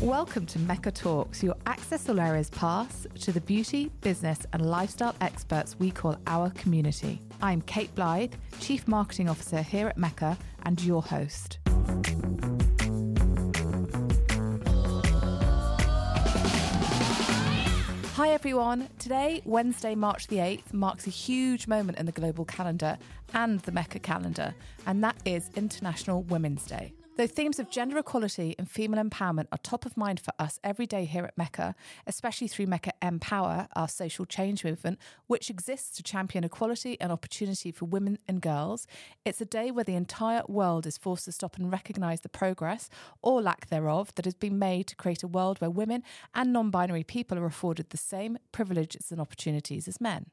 Welcome to Mecca Talks, your Access All Areas pass to the beauty, business, and lifestyle experts we call our community. I'm Kate Blythe, Chief Marketing Officer here at Mecca, and your host. Hi everyone. Today, Wednesday, March the 8th, marks a huge moment in the global calendar and the Mecca calendar, and that is International Women's Day. Though themes of gender equality and female empowerment are top of mind for us every day here at Mecca, especially through Mecca Empower, our social change movement, which exists to champion equality and opportunity for women and girls, it's a day where the entire world is forced to stop and recognise the progress, or lack thereof, that has been made to create a world where women and non binary people are afforded the same privileges and opportunities as men.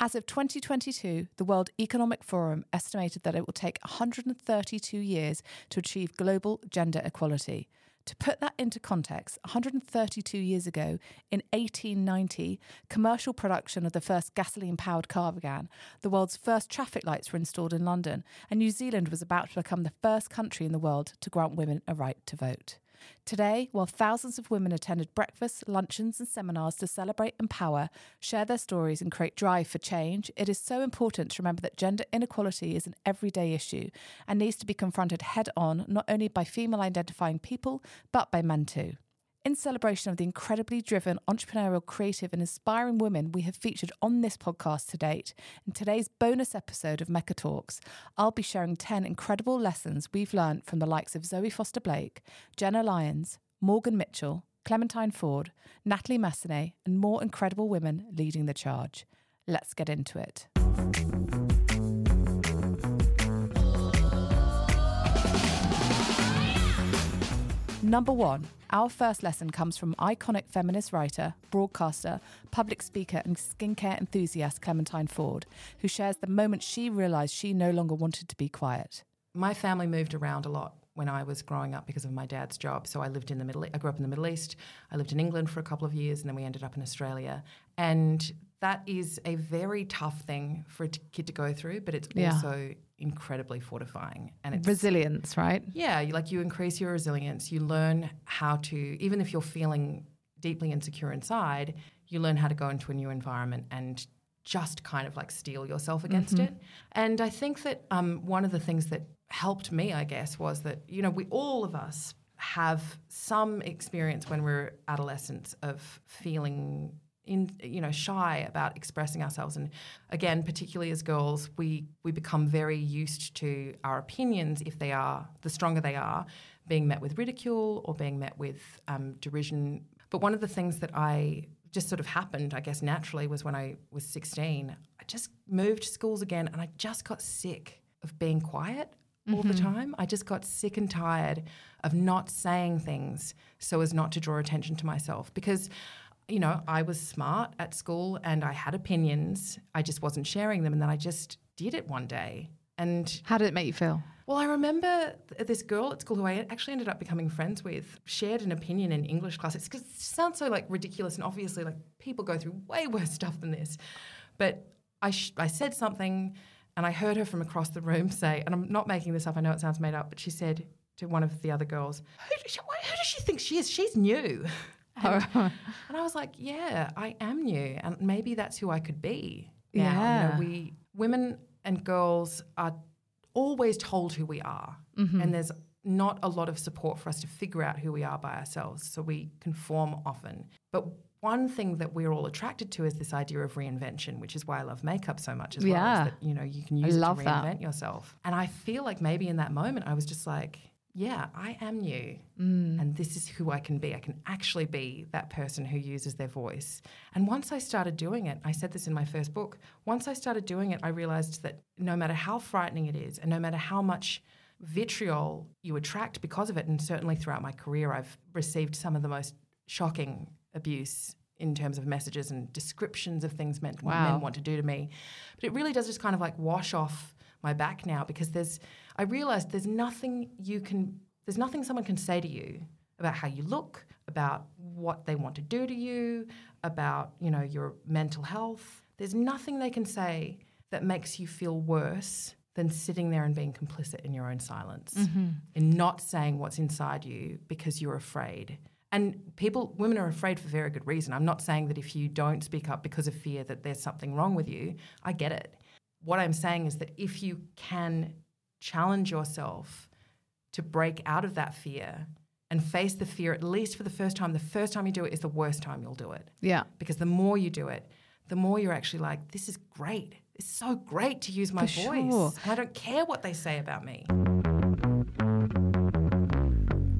As of 2022, the World Economic Forum estimated that it will take 132 years to achieve global gender equality. To put that into context, 132 years ago, in 1890, commercial production of the first gasoline powered car began. The world's first traffic lights were installed in London, and New Zealand was about to become the first country in the world to grant women a right to vote. Today, while thousands of women attended breakfasts, luncheons, and seminars to celebrate empower, share their stories, and create drive for change, it is so important to remember that gender inequality is an everyday issue and needs to be confronted head on, not only by female identifying people, but by men too. In celebration of the incredibly driven, entrepreneurial, creative, and inspiring women we have featured on this podcast to date, in today's bonus episode of Mecca Talks, I'll be sharing 10 incredible lessons we've learned from the likes of Zoe Foster Blake, Jenna Lyons, Morgan Mitchell, Clementine Ford, Natalie Massenet, and more incredible women leading the charge. Let's get into it. Number one, our first lesson comes from iconic feminist writer, broadcaster, public speaker, and skincare enthusiast Clementine Ford, who shares the moment she realised she no longer wanted to be quiet. My family moved around a lot when I was growing up because of my dad's job. So I lived in the Middle. I grew up in the Middle East. I lived in England for a couple of years, and then we ended up in Australia. And that is a very tough thing for a kid to go through, but it's Yeah. also incredibly fortifying. And it's Resilience, right? yeah, you, like you increase your resilience. You learn how to, even if you're feeling deeply insecure inside, you learn how to go into a new environment and just kind of like steel yourself against it. And I think that um, one of the things that helped me, I guess, was that, you know, we all of us have some experience when we're adolescents of feeling in you know shy about expressing ourselves. And again particularly as girls we we become very used to our opinions if they are the stronger they are being met with ridicule or being met with um, derision. But one of the things that i just sort of happened i guess naturally was when i was 16 i just moved schools again and i just got sick of being quiet all the time. I just got sick and tired of not saying things so as not to draw attention to myself. Because you know, I was smart at school and I had opinions. I just wasn't sharing them and then I just did it one day. And How did it make you feel? well, I remember th- this girl at school who I actually ended up becoming friends with shared an opinion in English class. It's 'cause it sounds so like ridiculous, and obviously, like people go through way worse stuff than this. But I, sh- I said something, and I heard her from across the room say, and I'm not making this up. I know it sounds made up, but she said to one of the other girls, "Who does she, who does she think she is? She's new." And, and I was like, "Yeah, I am new, and maybe that's who I could be." Now. You Yeah. know, we women and girls are always told who we are, Mm-hmm. and there's not a lot of support for us to figure out who we are by ourselves. So we conform often. But one thing that we're all attracted to is this idea of reinvention, which is why I love makeup so much as well. Yeah. Is that, you know, you can use it to love that. reinvent yourself. And I feel like maybe in that moment I was just like, yeah, I am new. Mm. And this is who I can be. I can actually be that person who uses their voice. And once I started doing it, I said this in my first book, once I started doing it, I realized that no matter how frightening it is, and no matter how much vitriol you attract because of it, and certainly throughout my career, I've received some of the most shocking abuse in terms of messages and descriptions of things meant Wow. men want to do to me. But it really does just kind of like wash off my back now because there's I realized there's nothing you can there's nothing someone can say to you about how you look, about what they want to do to you, about, you know, your mental health. There's nothing they can say that makes you feel worse than sitting there and being complicit in your own silence mm-hmm. and not saying what's inside you because you're afraid. And people, women are afraid for very good reason. I'm not saying that if you don't speak up because of fear that there's something wrong with you. I get it. What I'm saying is that if you can challenge yourself to break out of that fear and face the fear, at least for the first time, the first time you do it is the worst time you'll do it. Yeah. Because the more you do it, the more you're actually like, this is great. It's so great to use my For voice. sure. And I don't care what they say about me.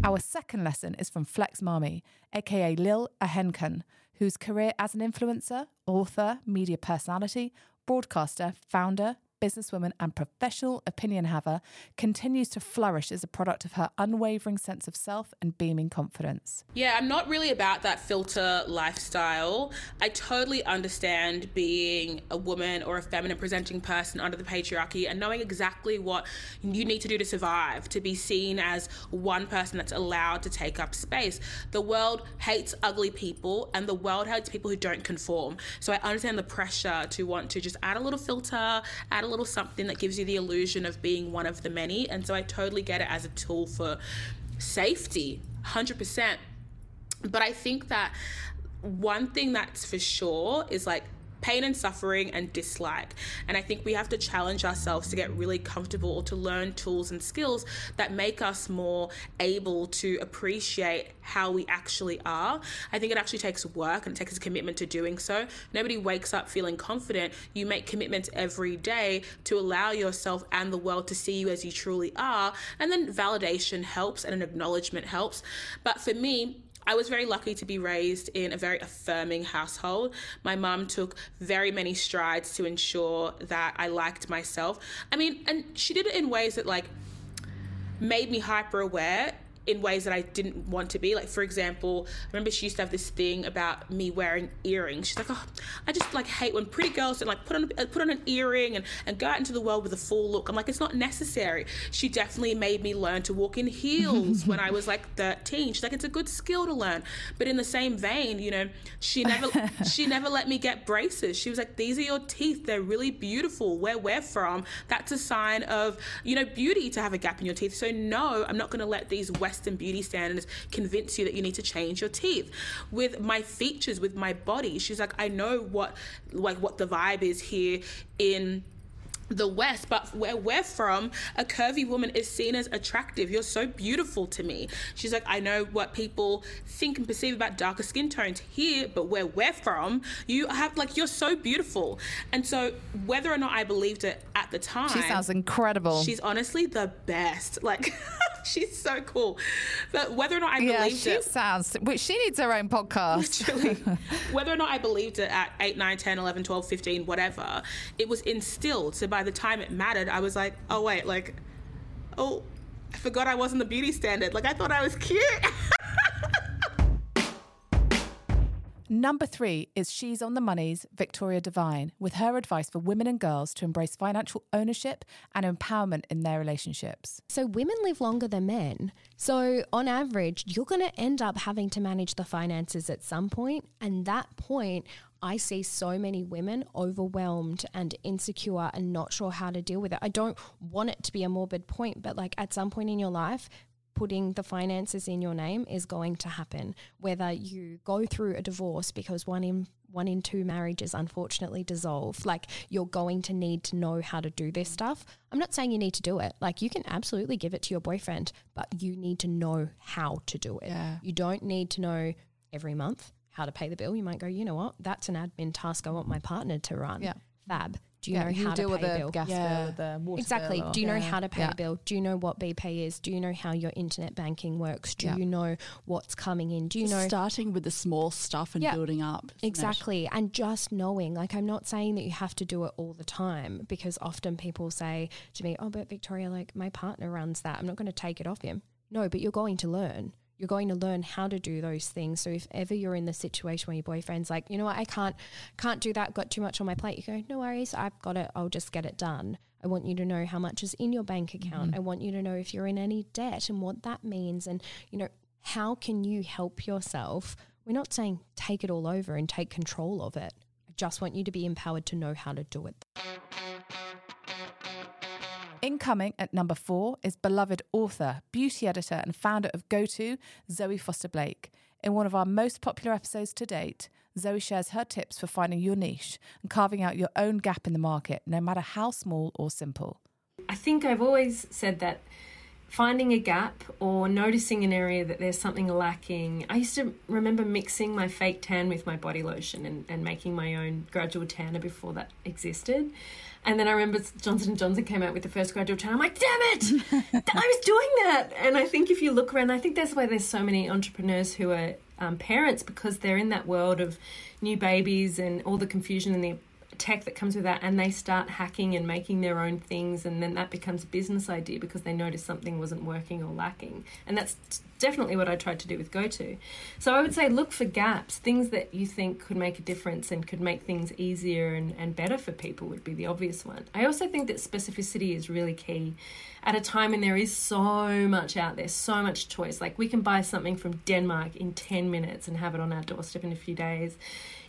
Our second lesson is from Flex Mami, aka Lil Ahenkan, whose career as an influencer, author, media personality, broadcaster, founder, businesswoman, and professional opinion haver continues to flourish as a product of her unwavering sense of self and beaming confidence. Yeah, I'm not really about that filter lifestyle. I totally understand being a woman or a feminine presenting person under the patriarchy and knowing exactly what you need to do to survive, to be seen as one person that's allowed to take up space. The world hates ugly people and the world hates people who don't conform. So I understand the pressure to want to just add a little filter, add a little something that gives you the illusion of being one of the many. And so I totally get it as a tool for safety, 100%. But I think that one thing that's for sure is like pain and suffering and dislike. And I think we have to challenge ourselves to get really comfortable or to learn tools and skills that make us more able to appreciate how we actually are. I think it actually takes work and it takes a commitment to doing so. Nobody wakes up feeling confident. You make commitments every day to allow yourself and the world to see you as you truly are. And then validation helps and an acknowledgement helps. But for me, I was very lucky to be raised in a very affirming household. My mum took very many strides to ensure that I liked myself. I mean, and she did it in ways that like made me hyper aware in ways that I didn't want to be. Like, for example, I remember she used to have this thing about me wearing earrings. She's like, oh, I just like hate when pretty girls don't like put on put on an earring and, and go out into the world with a full look. I'm like, it's not necessary. She definitely made me learn to walk in heels when I was like 13. She's like, it's a good skill to learn. But in the same vein, you know, she never she never let me get braces. She was like, these are your teeth. They're really beautiful. Where we're from, that's a sign of you know beauty to have a gap in your teeth. So no, I'm not going to let these Western beauty standards convince you that you need to change your teeth. With my features, with my body, she's like, I know what like what the vibe is here in the West, but where we're from, a curvy woman is seen as attractive. You're so beautiful to me. She's like, I know what people think and perceive about darker skin tones here, but where we're from, you have like, you're so beautiful. And so, whether or not I believed it at the time, She sounds incredible. she's honestly the best. Like, she's so cool. But whether or not I yeah, believed she it, sounds. Wait, she needs her own podcast. literally whether or not i believed it at 8 9 10 11 12 15 whatever it was instilled so by the time it mattered i was like oh wait like oh i forgot i wasn't the beauty standard like i thought i was cute Number three is She's on the Money's Victoria Devine with her advice for women and girls to embrace financial ownership and empowerment in their relationships. So women live longer than men. So on average, you're going to end up having to manage the finances at some point, and that point I see so many women overwhelmed and insecure and not sure how to deal with it. I don't want it to be a morbid point, but like at some point in your life, putting the finances in your name is going to happen. Whether you go through a divorce because one in one in two marriages unfortunately dissolve like you're going to need to know how to do this stuff. I'm not saying you need to do it. Like you can absolutely give it to your boyfriend but you need to know how to do it. Yeah. you don't need to know every month how to pay the bill you might go you know what that's an admin task i want my partner to run Yeah. fab do you know how to pay a bill gas Yeah. bill, the water Exactly. bill, or- Do you know Yeah. how to pay Yeah. a bill? Do you know what BPay is? Do you know how your internet banking works? Do Yeah. you know what's coming in? Do you know starting with the small stuff and Yeah, building up. isn't it? Exactly. And just knowing, like, I'm not saying that you have to do it all the time because often people say to me, Oh, but Victoria, like, my partner runs that. I'm not going to take it off him. No, but you're going to learn. You're going to learn how to do those things. So if ever you're in the situation where your boyfriend's like, you know what, I can't can't do that, got too much on my plate, you go, No worries, I've got it, I'll just get it done. I want you to know how much is in your bank account. Mm-hmm. I want you to know if you're in any debt and what that means and, you know, how can you help yourself We're not saying take it all over and take control of it. I just want you to be empowered to know how to do it. Incoming at number four is beloved author, beauty editor, and founder of GoTo, Zoe Foster Blake. In one of our most popular episodes to date, Zoe shares her tips for finding your niche and carving out your own gap in the market, no matter how small or simple. I think I've always said that finding a gap or noticing an area that there's something lacking. I used to remember mixing my fake tan with my body lotion and, and making my own gradual tanner before that existed. And then I remember Johnson & Johnson came out with the first gradual tanner. I'm like, damn it! I was doing that! And I think if you look around, I think that's why there's so many entrepreneurs who are um, parents because they're in that world of new babies and all the confusion and the tech that comes with that and they start hacking and making their own things and then that becomes a business idea because they notice something wasn't working or lacking. And that's definitely what i tried to do with goto. So i would say look for gaps. Things that you think could make a difference and could make things easier and, and better for people would be the obvious one. I also think that specificity is really key at a time when there is so much out there so much choice like we can buy something from denmark in 10 minutes and have it on our doorstep in a few days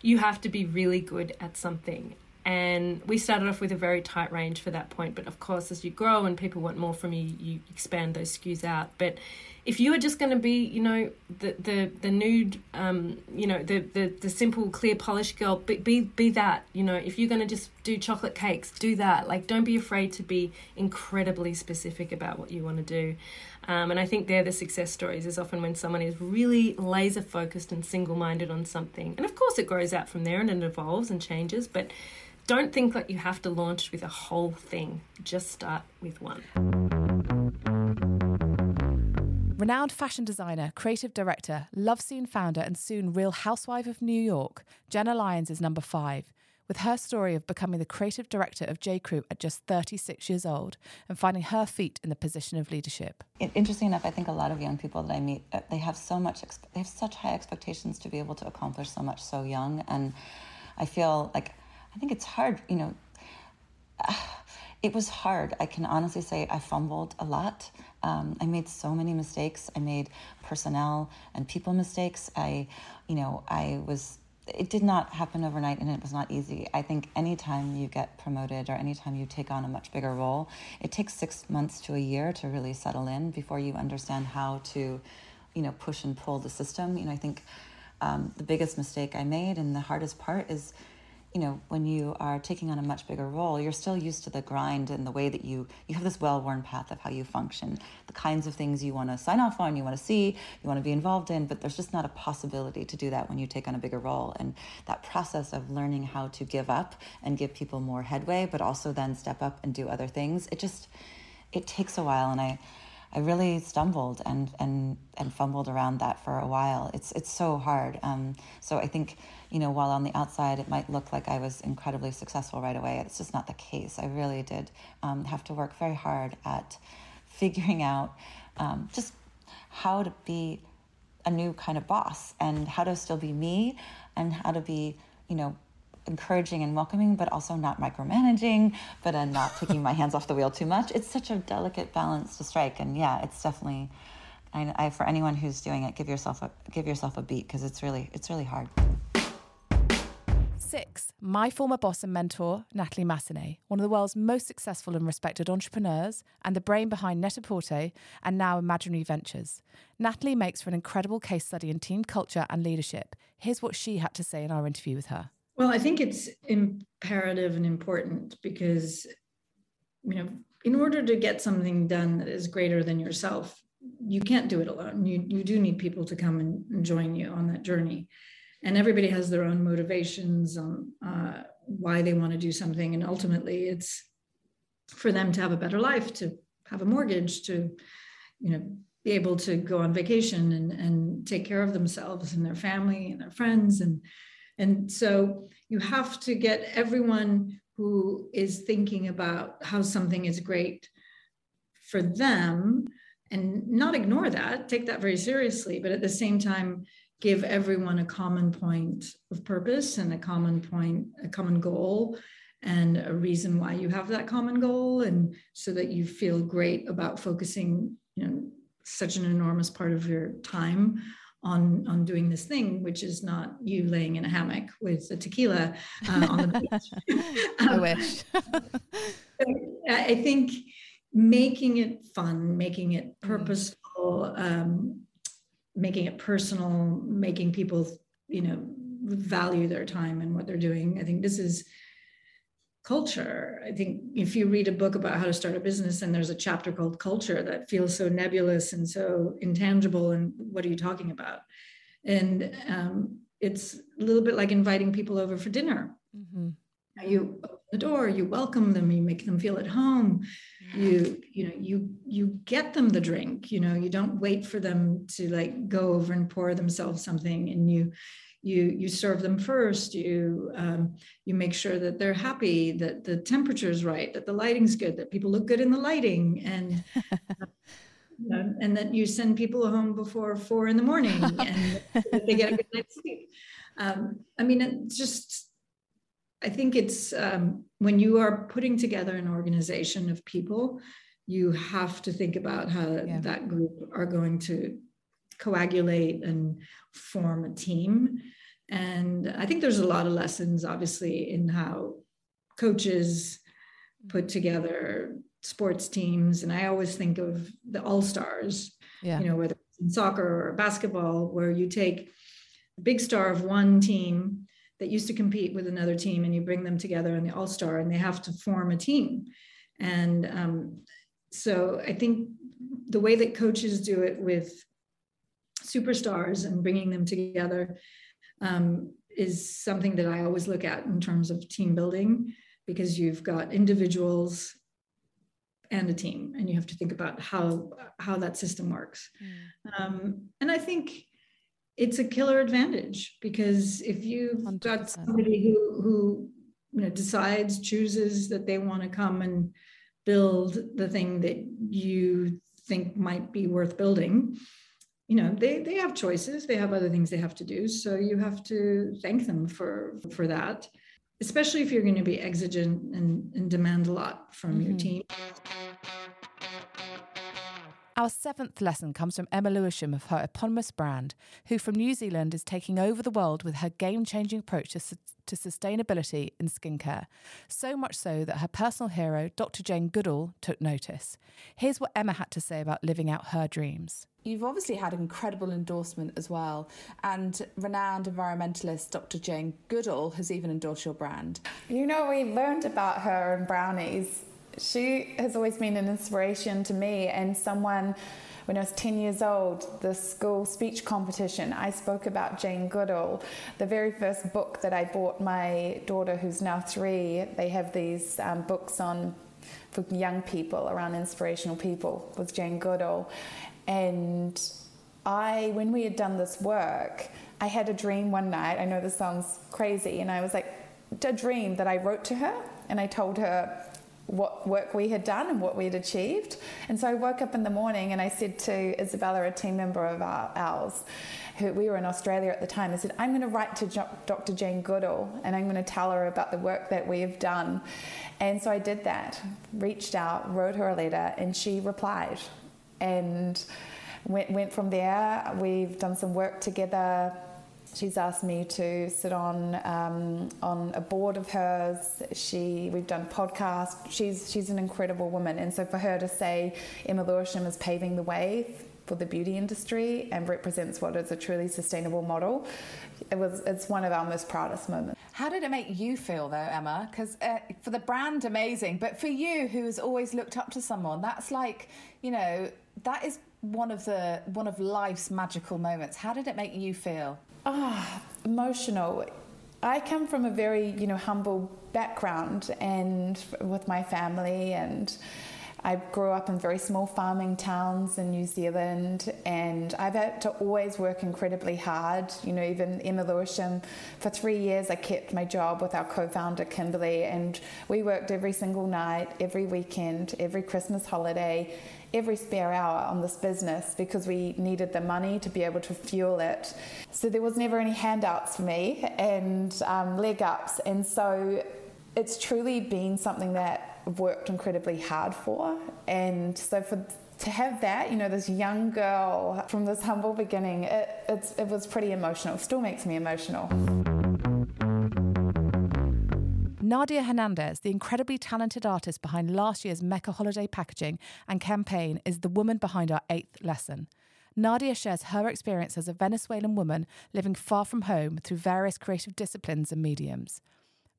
you have to be really good at something. And we started off with a very tight range for that point. But of course, as you grow and people want more from you, you expand those SKUs out. But if you are just going to be, you know, the the the nude, um, you know, the the the simple clear polish girl, be be, be that. You know, if you're going to just do chocolate cakes, do that. Like, don't be afraid to be incredibly specific about what you want to do. Um, and I think they're the success stories. Is often when someone is really laser focused and single minded on something, and of course it grows out from there and it evolves and changes, but. Don't think that you have to launch with a whole thing. Just start with one. Renowned fashion designer, creative director, LoveSeen founder, and soon Real Housewife of New York, Jenna Lyons is number five. With her story of becoming the creative director of J. Crew at just 36 years old and finding her feet in the position of leadership. Interesting enough, I think a lot of young people that I meet, uh, they have so much, they have such high expectations to be able to accomplish so much so young, and I feel like I think it's hard, you know. It was hard. I can honestly say I fumbled a lot. Um, I made so many mistakes. I made personnel and people mistakes. I, you know, I was. It did not happen overnight, and it was not easy. I think anytime you get promoted or anytime you take on a much bigger role, it takes six months to a year to really settle in before you understand how to, you know, push and pull the system. You know, I think um, the biggest mistake I made and the hardest part is you know when you are taking on a much bigger role you're still used to the grind and the way that you you have this well-worn path of how you function the kinds of things you want to sign off on you want to see you want to be involved in but there's just not a possibility to do that when you take on a bigger role. And that process of learning how to give up and give people more headway but also then step up and do other things it just it takes a while. And i I really stumbled and and and fumbled around that for a while. It's it's so hard. Um, so I think you know while on the outside it might look like I was incredibly successful right away, it's just not the case. I really did um, have to work very hard at figuring out um, just how to be a new kind of boss and how to still be me and how to be you know encouraging and welcoming, but also not micromanaging, but uh, not taking my hands off the wheel too much. It's such a delicate balance to strike, and yeah, it's definitely. I, I for anyone who's doing it, give yourself a give yourself a beat because it's really it's really hard. Six, my former boss and mentor, Natalie Massenet, one of the world's most successful and respected entrepreneurs and the brain behind Net-a-Porter and now Imaginary Ventures. Natalie makes for an incredible case study in team culture and leadership. Here's what she had to say in our interview with her. Well, I think it's imperative and important because, you know, in order to get something done that is greater than yourself, you can't do it alone. You, you do need people to come and join you on that journey. And everybody has their own motivations on uh, why they want to do something. And ultimately, it's for them to have a better life, to have a mortgage, to, you know, be able to go on vacation and, and take care of themselves and their family and their friends and and so you have to get everyone who is thinking about how something is great for them and not ignore that, take that very seriously, but at the same time, give everyone a common point of purpose and a common point, a common goal and a reason why you have that common goal. And so that you feel great about focusing you know such an enormous part of your time on on doing this thing, which is not you laying in a hammock with a tequila uh, on the beach. I Um, wish. I think making it fun, making it Mm. purposeful, um, making it personal, making people, you know, value their time and what they're doing. I think this is culture. I think if you read a book about how to start a business and there's a chapter called culture that feels so nebulous and so intangible, and what are you talking about? And um, it's a little bit like inviting people over for dinner Mhm. you open the door you welcome them you make them feel at home you you know you you get them the drink you know you don't wait for them to like go over and pour themselves something and you you you serve them first you um, you make sure that they're happy that the temperature is right that the lighting's good that people look good in the lighting and you know, and that you send people home before four in the morning and they get a good night's sleep um, i mean it's just I think it's um, when you are putting together an organization of people, you have to think about how Yeah. that group are going to coagulate and form a team. And I think there's a lot of lessons, obviously, in how coaches put together sports teams. And I always think of the all stars, Yeah. you know, whether it's in soccer or basketball, where you take a big star of one team that used to compete with another team and you bring them together in the all star and they have to form a team. And um, so I think the way that coaches do it with superstars and bringing them together um, is something that I always look at in terms of team building because you've got individuals and a team and you have to think about how how that system works um, and i think it's a killer advantage because if you've got 100%. somebody who who you know decides chooses that they want to come and build the thing that you think might be worth building you know they they have choices they have other things they have to do so you have to thank them for for that especially if you're going to be exigent and, and demand a lot from your Mhm. team Our seventh lesson comes from Emma Lewisham of her eponymous brand, who from New Zealand is taking over the world with her game changing approach to, su- to sustainability in skincare. So much so that her personal hero, Dr. Jane Goodall, took notice. Here's what Emma had to say about living out her dreams. You've obviously had incredible endorsement as well, and renowned environmentalist Dr. Jane Goodall has even endorsed your brand. You know, we learned about her and Brownies. She has always been an inspiration to me and someone. When I was 10 years old, the school speech competition, I spoke about Jane Goodall. The very first book that I bought my daughter, who's now three, they have these um, books on for young people around inspirational people with Jane Goodall. And I, when we had done this work, I had a dream one night. I know this sounds crazy, and I was like, a dream that I wrote to her, and I told her what work we had done and what we had achieved. And so I woke up in the morning and I said to Isabella, a team member of our, ours, who we were in Australia at the time, I said, I'm going to write to Dr. Jane Goodall and I'm going to tell her about the work that we have done. And so I did that, reached out, wrote her a letter, and she replied. And went, went from there. We've done some work together. She's asked me to sit on um, on a board of hers. She we've done podcasts. She's she's an incredible woman, and so for her to say Emma Lewisham is paving the way for the beauty industry and represents what is a truly sustainable model, it was it's one of our most proudest moments. How did it make you feel though, Emma? Because uh, for the brand, amazing, but for you, who has always looked up to someone, that's like, you know, that is one of the one of life's magical moments. How did it make you feel? Ah, emotional. I come from a very, you know, humble background and with my family and I grew up in very small farming towns in New Zealand and I've had to always work incredibly hard. You know, even Emma Lewisham, for three years I kept my job with our co-founder Kimberly and we worked every single night, every weekend, every Christmas holiday every spare hour on this business because we needed the money to be able to fuel it. So there was never any handouts for me and um, leg ups. And so it's truly been something that I've worked incredibly hard for. And so for to have that, you know, this young girl from this humble beginning, it, it was pretty emotional. Still makes me emotional. Nadia Hernandez, the incredibly talented artist behind last year's Mecca holiday packaging and campaign, is the woman behind our eighth lesson. Nadia shares her experience as a Venezuelan woman living far from home through various creative disciplines and mediums.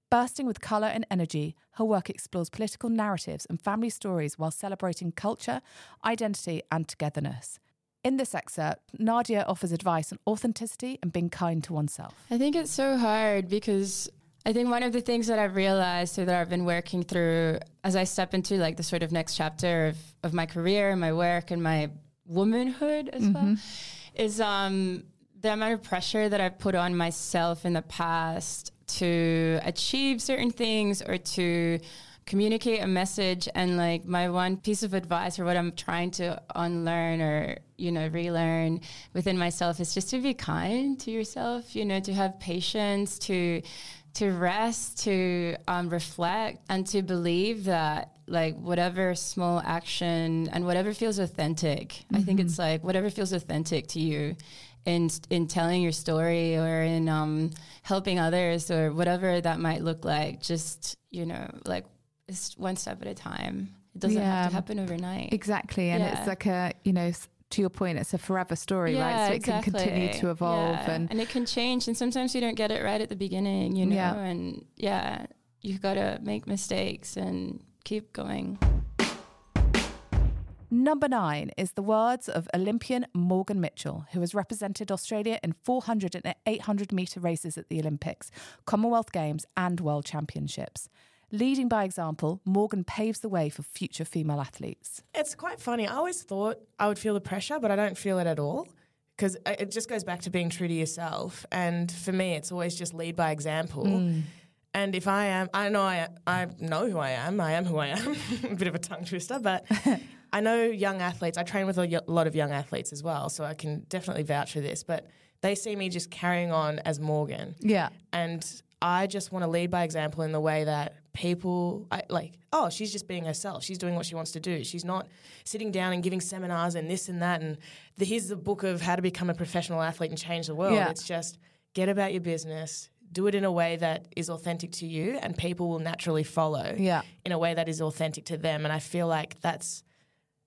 Bursting with colour and energy, her work explores political narratives and family stories while celebrating culture, identity, and togetherness. In this excerpt, Nadia offers advice on authenticity and being kind to oneself. I think it's so hard because I think one of the things that I've realized or that I've been working through as I step into like the sort of next chapter of, of my career, and my work, and my womanhood as well is um, the amount of pressure that I've put on myself in the past to achieve certain things or to communicate a message and like my one piece of advice or what I'm trying to unlearn or you know relearn within myself is just to be kind to yourself you know to have patience to to rest to um, reflect and to believe that like whatever small action and whatever feels authentic i think it's like whatever feels authentic to you in in telling your story or in um, helping others or whatever that might look like just you know like it's one step at a time it doesn't have to happen overnight Exactly. And Yeah. it's like a, you know, to your point, it's a forever story, right? So it can continue to evolve. Yeah. And it can change and sometimes you don't get it right at the beginning you know Yeah. and yeah you've got to make mistakes and keep going Number nine is the words of Olympian Morgan Mitchell, who has represented Australia in 400 and 800 metre races at the Olympics, Commonwealth Games, and World Championships. Leading by example, Morgan paves the way for future female athletes. It's quite funny. I always thought I would feel the pressure, but I don't feel it at all because it just goes back to being true to yourself. And for me, it's always just lead by example. Mm. And if I am, I know I, I know who I am. I am who I am. a bit of a tongue twister, but I know young athletes. I train with a lot of young athletes as well, so I can definitely vouch for this. But they see me just carrying on as Morgan. Yeah. And I just want to lead by example in the way that people I, like, oh, she's just being herself. She's doing what she wants to do. She's not sitting down and giving seminars and this and that. And the, here's the book of how to become a professional athlete and change the world. Yeah. It's just get about your business. Do it in a way that is authentic to you, and people will naturally follow Yeah. in a way that is authentic to them. And I feel like that's,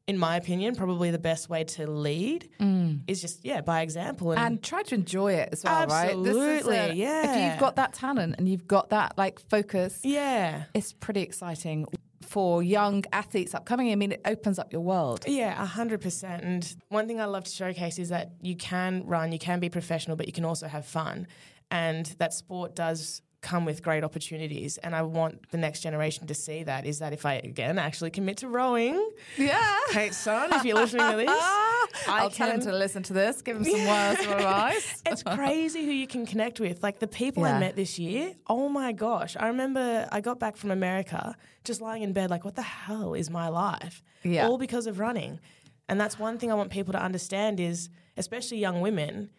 in my opinion, probably the best way to lead mm. is just, yeah, by example. And, And try to enjoy it as well, right? Absolutely, yeah. If you've got that talent and you've got that like focus, yeah. it's pretty exciting for young athletes upcoming. I mean, it opens up your world. Yeah, a hundred percent. And one thing I love to showcase is that you can run, you can be professional, but you can also have fun, and that sport does come with great opportunities. And I want the next generation to see that. Is that if I again actually commit to rowing, Yeah. Kate son, if you're listening to this, I I'll tell him to listen to this, give him some words of advice. it's crazy who you can connect with. Like the people Yeah. I met this year, oh my gosh. I remember I got back from America just lying in bed, like, what the hell is my life? Yeah. All because of running. And that's one thing I want people to understand is, especially young women,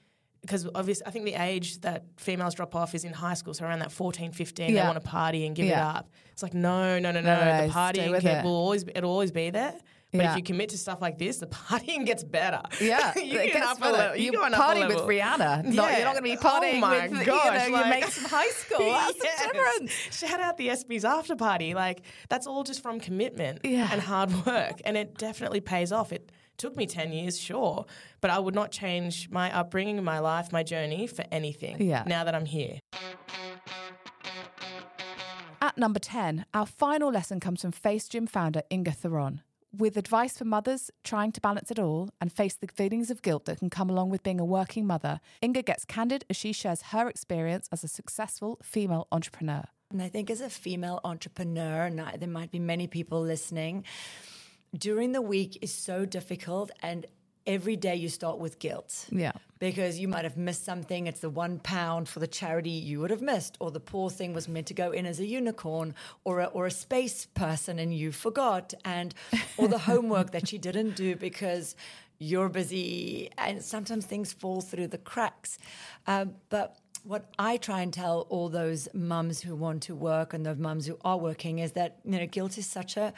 because obviously I think the age that females drop off is in high school, so around that 14, 15, Yeah. they want to party and give Yeah. it up. It's like, no, no, no, no, No, no, the partying it. will always, it'll always be there. But Yeah. if you commit to stuff like this, the partying gets better. Yeah, you it get gets better. You going up party with. Rihanna. Not, you're not going to be partying oh my with gosh, you know, your like- mates from high school. That's Yes. the difference. Shout out the SB's after party. Like that's all just from commitment Yeah. and hard work, and it definitely pays off. It took me ten years, sure, but I would not change my upbringing, my life, my journey for anything. Yeah. Now that I'm here. At number 10, our final lesson comes from Face Gym founder Inga Theron. With advice for mothers trying to balance it all and face the feelings of guilt that can come along with being a working mother, Inga gets candid as she shares her experience as a successful female entrepreneur. And I think as a female entrepreneur, and there might be many people listening, during the week is so difficult and every day you start with guilt. Yeah. Because you might have missed something. It's the one pound for the charity you would have missed, or the poor thing was meant to go in as a unicorn, or a, or a space person and you forgot, and or the homework that you didn't do because you're busy, and sometimes things fall through the cracks. Um, but what I try and tell all those mums who want to work and those mums who are working is that you know guilt is such a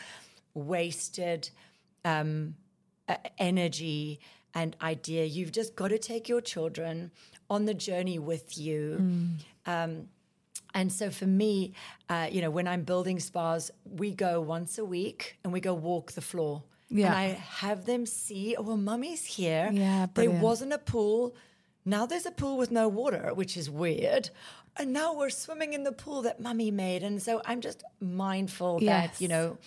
wasted. Um, uh, energy and idea. You've just got to take your children on the journey with you. Um, and so for me, uh, you know, when I'm building spas, we go once a week and we go walk the floor. Yeah. And I have them see, oh, well, mummy's here. Yeah, there wasn't a pool. Now there's a pool with no water, which is weird. And now we're swimming in the pool that mummy made. And so I'm just mindful Yes. that, you know,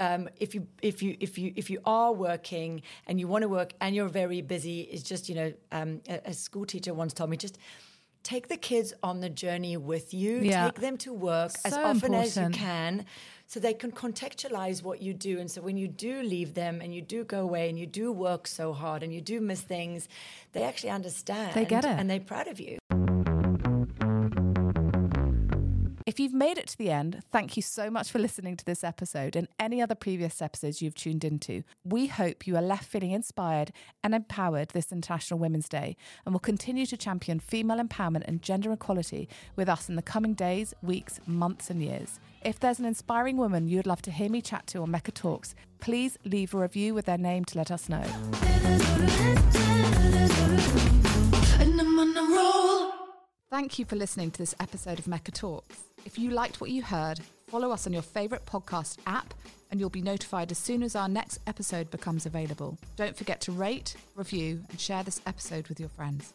um, if you if you if you if you are working and you want to work and you're very busy, it's just you know um, a, a school teacher once told me just take the kids on the journey with you. Yeah. Take them to work as So often as you can, so they can contextualize what you do. And so when you do leave them and you do go away and you do work so hard and you do miss things, they actually understand. They get it. and they're proud of you. If you've made it to the end, thank you so much for listening to this episode and any other previous episodes you've tuned into. We hope you are left feeling inspired and empowered this International Women's Day and will continue to champion female empowerment and gender equality with us in the coming days, weeks, months, and years. If there's an inspiring woman you'd love to hear me chat to on Mecca Talks, please leave a review with their name to let us know. Thank you for listening to this episode of Mecca Talks. If you liked what you heard, follow us on your favourite podcast app and you'll be notified as soon as our next episode becomes available. Don't forget to rate, review, and share this episode with your friends.